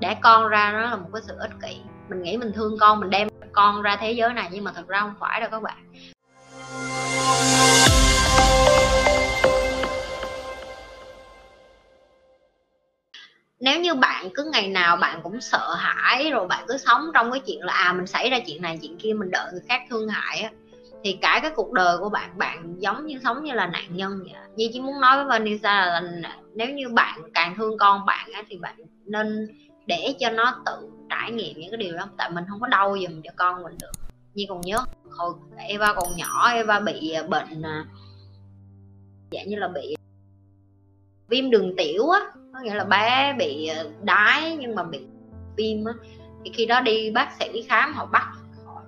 đẻ con ra nó là một cái sự ích kỷ. Mình nghĩ mình thương con mình đem con ra thế giới này nhưng mà thật ra không phải đâu các bạn. Nếu như bạn cứ ngày nào bạn cũng sợ hãi rồi bạn cứ sống trong cái chuyện là à mình xảy ra chuyện này chuyện kia mình đợi người khác thương hại á thì cả cái cuộc đời của bạn bạn giống như sống như là nạn nhân vậy như chỉ muốn nói với Vanessa là, là nếu như bạn càng thương con bạn á, thì bạn nên để cho nó tự trải nghiệm những cái điều đó. Tại mình không có đau dùm cho con mình được. Như còn nhớ, hồi Eva còn nhỏ, Eva bị à, bệnh à, dạng như là bị viêm đường tiểu á. Có nghĩa là bé bị à, đái nhưng mà bị viêm á. Thì khi đó đi bác sĩ khám, họ bắt họ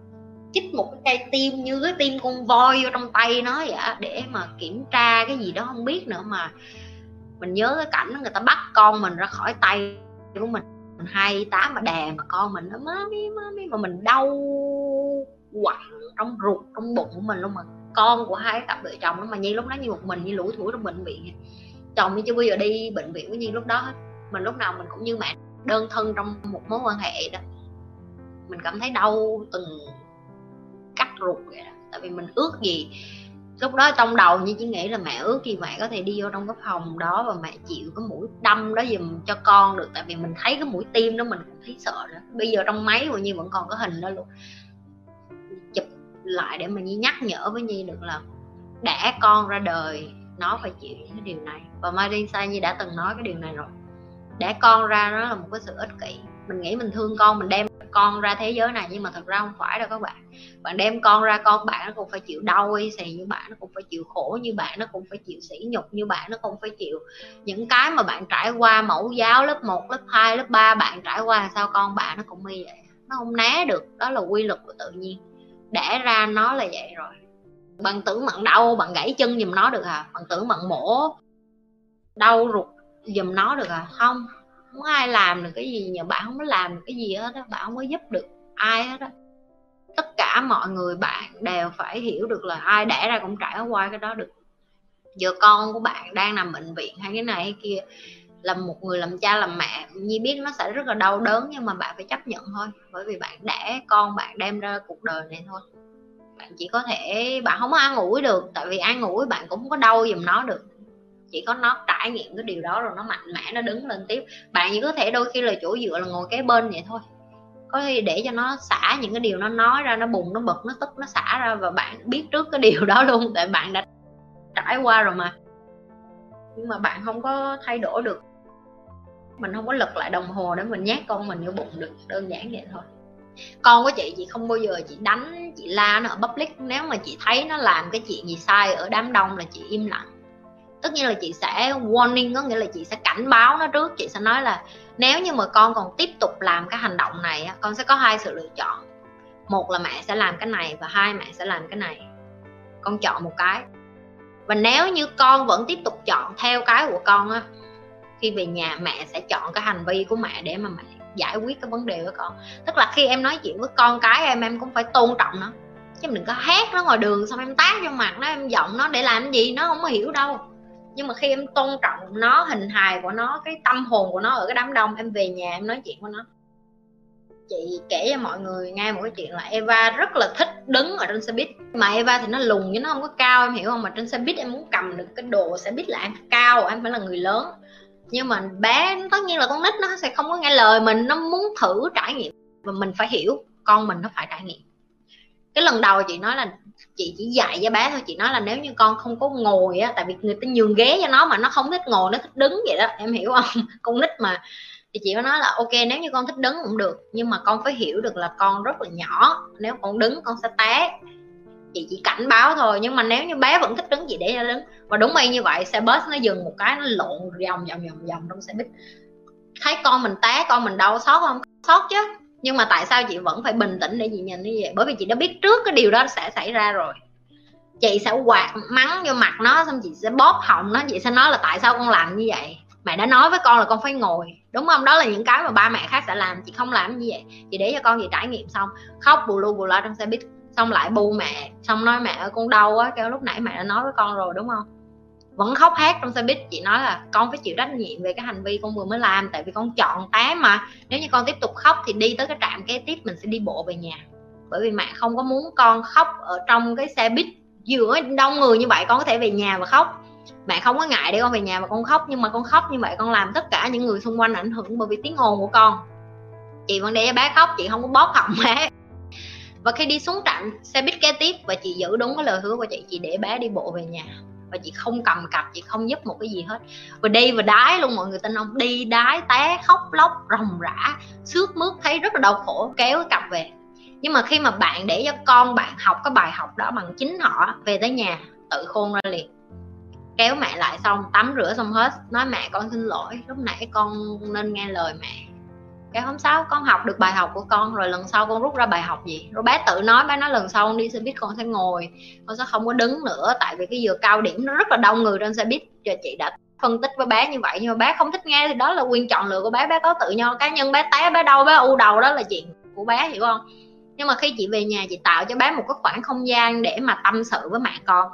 chích một cái cây tim như cái tim con voi vô trong tay nó vậy để mà kiểm tra cái gì đó, không biết nữa mà mình nhớ cái cảnh người ta bắt con mình ra khỏi tay của mình hai tám mà đè mà con mình nó mami mami mà mình đau quặn trong ruột, trong bụng của mình luôn mà. Con của hai cặp vợ chồng nó mà nhi lúc đó như một mình như lủi thủi trong bệnh viện. Chồng như chưa bao giờ đi bệnh viện với nhi lúc đó hết. Mình lúc nào mình cũng như mẹ, đơn thân trong một mối quan hệ đó. Mình cảm thấy đau từng cắt ruột vậy đó. Tại vì mình ước gì lúc đó trong đầu như chỉ nghĩ là mẹ ước gì mẹ có thể đi vô trong cái phòng đó và mẹ chịu cái mũi đâm đó giùm cho con được. Tại vì mình thấy cái mũi tim đó mình cũng thấy sợ nữa bây giờ trong máy của nhi vẫn còn có hình đó luôn. Chụp lại để mình nhi nhắc nhở với nhi được là đẻ con ra đời, nó phải chịu những cái điều này. Và Marisa nhi đã từng nói cái điều này rồi. Để con ra nó là một cái sự ích kỷ. Mình nghĩ mình thương con, mình đem con ra thế giới này nhưng mà thật ra không phải đâu các bạn. Bạn đem con ra con bạn nó cũng phải chịu đau y xì như bạn nó cũng phải chịu khổ như bạn nó cũng phải chịu sỉ nhục như bạn nó cũng phải chịu những cái mà bạn trải qua mẫu giáo lớp 1, lớp 2, lớp 3 bạn trải qua sao con bạn nó cũng như vậy. Nó không né được đó là quy luật của tự nhiên. Đẻ ra nó là vậy rồi. Bạn tưởng bạn đau bạn gãy chân giùm nó được à bạn tưởng bạn mổ đau ruột giùm nó được à không không ai làm được cái gì nhờ bạn không có làm được cái gì hết đó bạn không có giúp được ai hết đó tất cả mọi người bạn đều phải hiểu được là ai đẻ ra cũng trải qua cái đó được. Giờ con của bạn đang nằm bệnh viện hay cái này hay kia, là một người làm cha làm mẹ, nhi biết nó sẽ rất là đau đớn nhưng mà bạn phải chấp nhận thôi, bởi vì bạn đẻ con bạn đem ra cuộc đời này thôi. Bạn chỉ có thể, bạn không có ăn ủi được, tại vì ăn ủi bạn cũng không có đau giùm nó được chỉ có nó trải nghiệm cái điều đó rồi nó mạnh mẽ, nó đứng lên tiếp. Bạn chỉ có thể đôi khi là chỗ dựa là ngồi kế bên vậy thôi. Có khi để cho nó xả những cái điều nó nói ra, nó bùng, nó bực nó tức, nó xả ra và bạn biết trước cái điều đó luôn. Tại bạn đã trải qua rồi mà. Nhưng mà bạn không có thay đổi được. Mình không có lật lại đồng hồ để mình nhát con mình vô bụng được. Đơn giản vậy thôi. Con của chị chị không bao giờ chị đánh, chị la nó ở public. Nếu mà chị thấy nó làm cái chuyện gì sai ở đám đông là chị im lặng tất nhiên là chị sẽ warning, có nghĩa là chị sẽ cảnh báo nó trước. Chị sẽ nói là nếu như mà con còn tiếp tục làm cái hành động này con sẽ có hai sự lựa chọn. Một là mẹ sẽ làm cái này và hai mẹ sẽ làm cái này. Con chọn một cái. Và nếu như con vẫn tiếp tục chọn theo cái của con á, khi về nhà mẹ sẽ chọn cái hành vi của mẹ để mà mẹ giải quyết cái vấn đề của con. Tức là khi em nói chuyện với con cái, em em cũng phải tôn trọng nó. Chứ mình đừng có hét nó ngoài đường, xong em tát vô mặt nó, em giọng nó để làm gì, nó không có hiểu đâu nhưng mà khi em tôn trọng nó, hình hài của nó, cái tâm hồn của nó ở cái đám đông, em về nhà em nói chuyện với nó. Chị kể cho mọi người nghe một cái chuyện là Eva rất là thích đứng ở trên xe buýt. Mà Eva thì nó lùn chứ, nó không có cao, em hiểu không? Mà trên xe buýt em muốn cầm được cái đồ xe buýt là em cao, em phải là người lớn. Nhưng mà bé, tất nhiên là con nít nó sẽ không có nghe lời mình, nó muốn thử trải nghiệm. Và mình phải hiểu, con mình nó phải trải nghiệm cái lần đầu chị nói là chị chỉ dạy cho bé thôi, chị nói là nếu như con không có ngồi á, tại vì người ta nhường ghế cho nó mà nó không thích ngồi, nó thích đứng vậy đó, em hiểu không? Con nít mà. Thì chị có nói là ok, nếu như con thích đứng cũng được, nhưng mà con phải hiểu được là con rất là nhỏ, nếu con đứng con sẽ té. Chị chỉ cảnh báo thôi, nhưng mà nếu như bé vẫn thích đứng, chị để cho đứng. Và đúng y như vậy, xe bus nó dừng một cái, nó lộn vòng vòng vòng vòng trong xe buýt thấy con mình té, con mình đau xót không? Xót chứ nhưng mà tại sao chị vẫn phải bình tĩnh để chị nhìn như vậy? Bởi vì chị đã biết trước cái điều đó sẽ xảy ra rồi. Chị sẽ quạt mắng vô mặt nó, xong chị sẽ bóp họng nó, chị sẽ nói là tại sao con làm như vậy? Mẹ đã nói với con là con phải ngồi. Đúng không? Đó là những cái mà ba mẹ khác sẽ làm, chị không làm như vậy. Chị để cho con chị trải nghiệm xong. Khóc bù lu bù la trong xe buýt, xong lại bu mẹ, xong nói mẹ ơi, con đau quá, kêu lúc nãy mẹ đã nói với con rồi, đúng không? Vẫn khóc hát trong xe buýt. Chị nói là con phải chịu trách nhiệm về cái hành vi con vừa mới làm, tại vì con chọn té mà. Nếu như con tiếp tục khóc thì đi tới cái trạm kế tiếp mình sẽ đi bộ về nhà. Bởi vì mẹ không có muốn con khóc ở trong cái xe buýt giữa đông người như vậy. Con có thể về nhà và khóc. Mẹ không có ngại để con về nhà và con khóc, nhưng mà con khóc như vậy con làm tất cả những người xung quanh ảnh hưởng bởi vì tiếng ồn của con. Chị vẫn để cho bé khóc, chị không có bóp họng bé và khi đi xuống trạm xe buýt kế tiếp và chị giữ đúng cái lời hứa của chị chị để bé đi bộ về nhà và chị không cầm cặp, chị không giúp một cái gì hết. Và đi và đái luôn, mọi người tin không? Đi, đái, té, khóc, lóc, ròng rã xước mướt, thấy rất là đau khổ, kéo cái cặp về. Nhưng mà khi mà bạn để cho con bạn học cái bài học đó bằng chính họ, về tới nhà, tự khôn ra liền. Kéo mẹ lại xong, tắm rửa xong hết, nói mẹ con xin lỗi, lúc nãy con nên nghe lời mẹ cái hôm sau con học được bài học của con, rồi lần sau con rút ra bài học gì? Rồi bé tự nói, bé nói lần sau con đi xe buýt con sẽ ngồi. Con sẽ không có đứng nữa, tại vì cái giờ cao điểm nó rất là đông người trên xe buýt. Cho chị đã phân tích với bé như vậy, nhưng mà bé không thích nghe, thì đó là quyền chọn lựa của bé. Bé có tự nhau cá nhân, bé té, bé đau, bé u đầu, đó là chuyện của bé, hiểu không? Nhưng mà khi chị về nhà, chị tạo cho bé một cái khoảng không gian để mà tâm sự với mẹ con.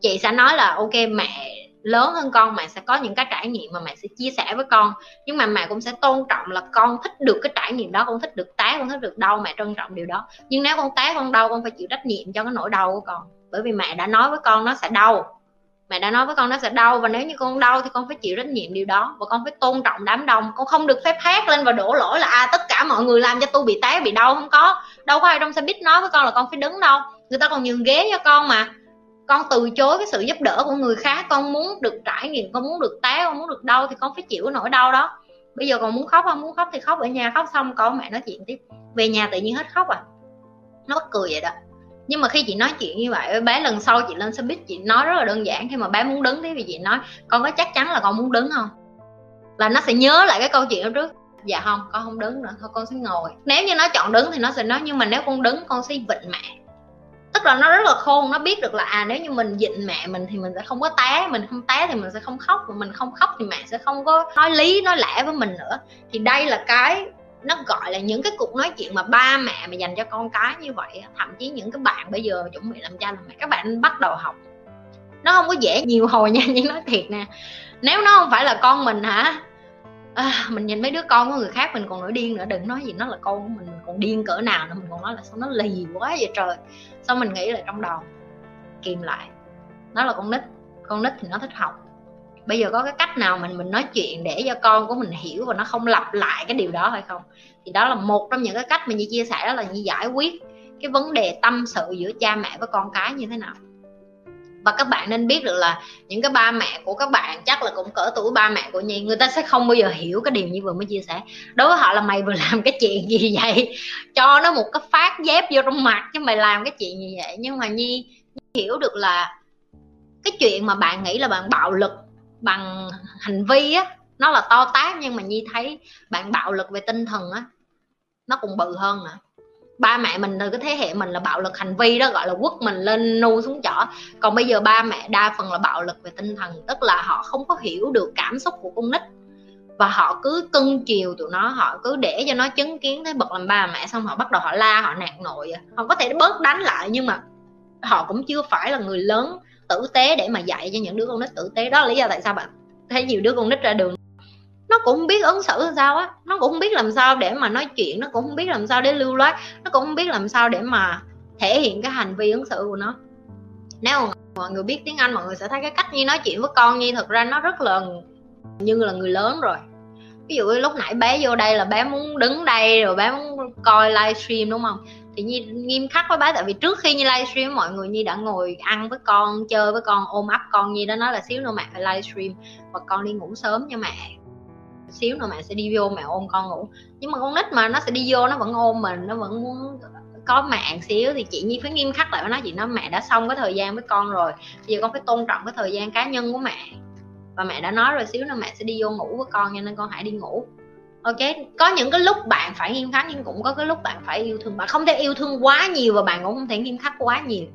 Chị sẽ nói là, ok, mẹ lớn hơn con, mẹ sẽ có những cái trải nghiệm mà mẹ sẽ chia sẻ với con. Nhưng mà mẹ cũng sẽ tôn trọng là con thích được cái trải nghiệm đó, con thích được té, con thích được đau, mẹ trân trọng điều đó. Nhưng nếu con té, con đau, con phải chịu trách nhiệm cho cái nỗi đau của con. Bởi vì mẹ đã nói với con nó sẽ đau. Mẹ đã nói với con nó sẽ đau. Và nếu như con đau thì con phải chịu trách nhiệm điều đó. Và con phải tôn trọng đám đông. Con không được phép hát lên và đổ lỗi là à tất cả mọi người làm cho tôi bị té, bị đau. Không có. Đâu có ai trong xe buýt nói với con là con phải đứng đâu. Người ta còn nhường ghế cho con mà con từ chối cái sự giúp đỡ của người khác, con muốn được trải nghiệm, con muốn được té, con muốn được đau thì con phải chịu cái nỗi đau đó. Bây giờ còn muốn khóc không? Muốn khóc thì khóc, ở nhà khóc xong con mẹ nói chuyện tiếp. Về nhà tự nhiên hết khóc à. Nó bất cười vậy đó. Nhưng mà khi chị nói chuyện như vậy, bé lần sau chị lên xe buýt, chị nói rất là đơn giản. Khi mà bé muốn đứng thì vì chị nói, con có chắc chắn là con muốn đứng không? Là nó sẽ nhớ lại cái câu chuyện đó trước. Dạ không, con không đứng nữa, thôi con sẽ ngồi. Nếu như nó chọn đứng thì nó sẽ nói, nhưng mà nếu con đứng, con sẽ vịnh mẹ tức là nó rất là khôn, nó biết được là à nếu như mình dịnh mẹ mình thì mình sẽ không có té, mình không té thì mình sẽ không khóc, mà mình không khóc thì mẹ sẽ không có nói lý, nói lẽ với mình nữa. Thì đây là cái, nó gọi là những cái cuộc nói chuyện mà ba mẹ mà dành cho con cái như vậy thậm chí những cái bạn bây giờ chuẩn bị làm cha làm mẹ, các bạn bắt đầu học. Nó không có dễ nhiều hồi nha, nhưng nói thiệt nè, nếu nó không phải là con mình hả à, mình nhìn mấy đứa con của người khác mình còn nổi điên nữa đừng nói gì nó là con của mình mình còn điên cỡ nào nữa mình còn nói là sao nó lì quá vậy trời. Sao mình nghĩ là trong đầu kìm lại. Nó là con nít con nít thì nó thích học. Bây giờ có cái cách nào mình mình nói chuyện để cho con của mình hiểu và nó không lặp lại cái điều đó hay không? Thì đó là một trong những cái cách mình như chia sẻ đó là như giải quyết cái vấn đề tâm sự giữa cha mẹ với con cái như thế nào và các bạn nên biết được là những cái ba mẹ của các bạn chắc là cũng cỡ tuổi ba mẹ của nhi người ta sẽ không bao giờ hiểu cái điều như vừa mới chia sẻ. Đối với họ là mày vừa làm cái chuyện gì vậy? Cho nó một cái phát dép vô trong mặt chứ mày làm cái chuyện gì vậy? Nhưng mà nhi, nhi hiểu được là cái chuyện mà bạn nghĩ là bạn bạo lực bằng hành vi á nó là to tát nhưng mà nhi thấy bạn bạo lực về tinh thần á nó cũng bự hơn nữa ba mẹ mình là cái thế hệ mình là bạo lực hành vi đó, gọi là quất mình lên nu xuống chỏ. Còn bây giờ ba mẹ đa phần là bạo lực về tinh thần, tức là họ không có hiểu được cảm xúc của con nít. Và họ cứ cưng chiều tụi nó, họ cứ để cho nó chứng kiến thấy bậc làm ba mẹ, xong họ bắt đầu họ la, họ nạt nội. Họ có thể bớt đánh lại, nhưng mà họ cũng chưa phải là người lớn tử tế để mà dạy cho những đứa con nít tử tế. Đó là lý do tại sao bạn thấy nhiều đứa con nít ra đường nó cũng không biết ứng xử làm sao á. Nó cũng không biết làm sao để mà nói chuyện, nó cũng không biết làm sao để lưu loát, nó cũng không biết làm sao để mà thể hiện cái hành vi ứng xử của nó. Nếu mọi người biết tiếng anh, mọi người sẽ thấy cái cách như nói chuyện với con như thật ra nó rất là như là người lớn rồi. Ví dụ lúc nãy bé vô đây là bé muốn đứng đây rồi bé muốn coi livestream, đúng không? Thì nhi nghiêm khắc với bé, tại vì trước khi như livestream, mọi người nhi đã ngồi ăn với con, chơi với con, ôm ấp con nhi đó, nói là xíu nữa mẹ phải livestream và con đi ngủ sớm cho mẹ xíu nữa mẹ sẽ đi vô mẹ ôm con ngủ. Nhưng mà con nít mà nó sẽ đi vô, nó vẫn ôm mình, nó vẫn muốn có mẹ xíu. Thì chị nhi phải nghiêm khắc lại với nó, chị nói mẹ đã xong cái thời gian với con rồi, bây giờ con phải tôn trọng cái thời gian cá nhân của mẹ. Và mẹ đã nói rồi, xíu nữa mẹ sẽ đi vô ngủ với con cho nên con hãy đi ngủ. Ok, có những cái lúc bạn phải nghiêm khắc nhưng cũng có cái lúc bạn phải yêu thương. Bạn không thể yêu thương quá nhiều và bạn cũng không thể nghiêm khắc quá nhiều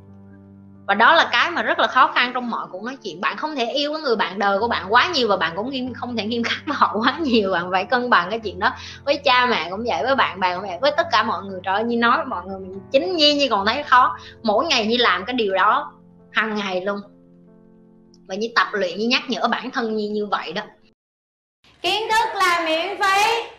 và đó là cái mà rất là khó khăn trong mọi cuộc nói chuyện. Bạn không thể yêu cái người bạn đời của bạn quá nhiều và bạn cũng nghiêm, không thể nghiêm khắc với họ quá nhiều. Bạn phải cân bằng cái chuyện đó với cha mẹ cũng vậy, với bạn bè cũng vậy, với tất cả mọi người. Trời ơi, như nói mọi người mình chính nhi như còn thấy khó. Mỗi ngày như làm cái điều đó hàng ngày luôn. Và như tập luyện như nhắc nhở bản thân như như vậy đó. Kiến thức là miễn phí.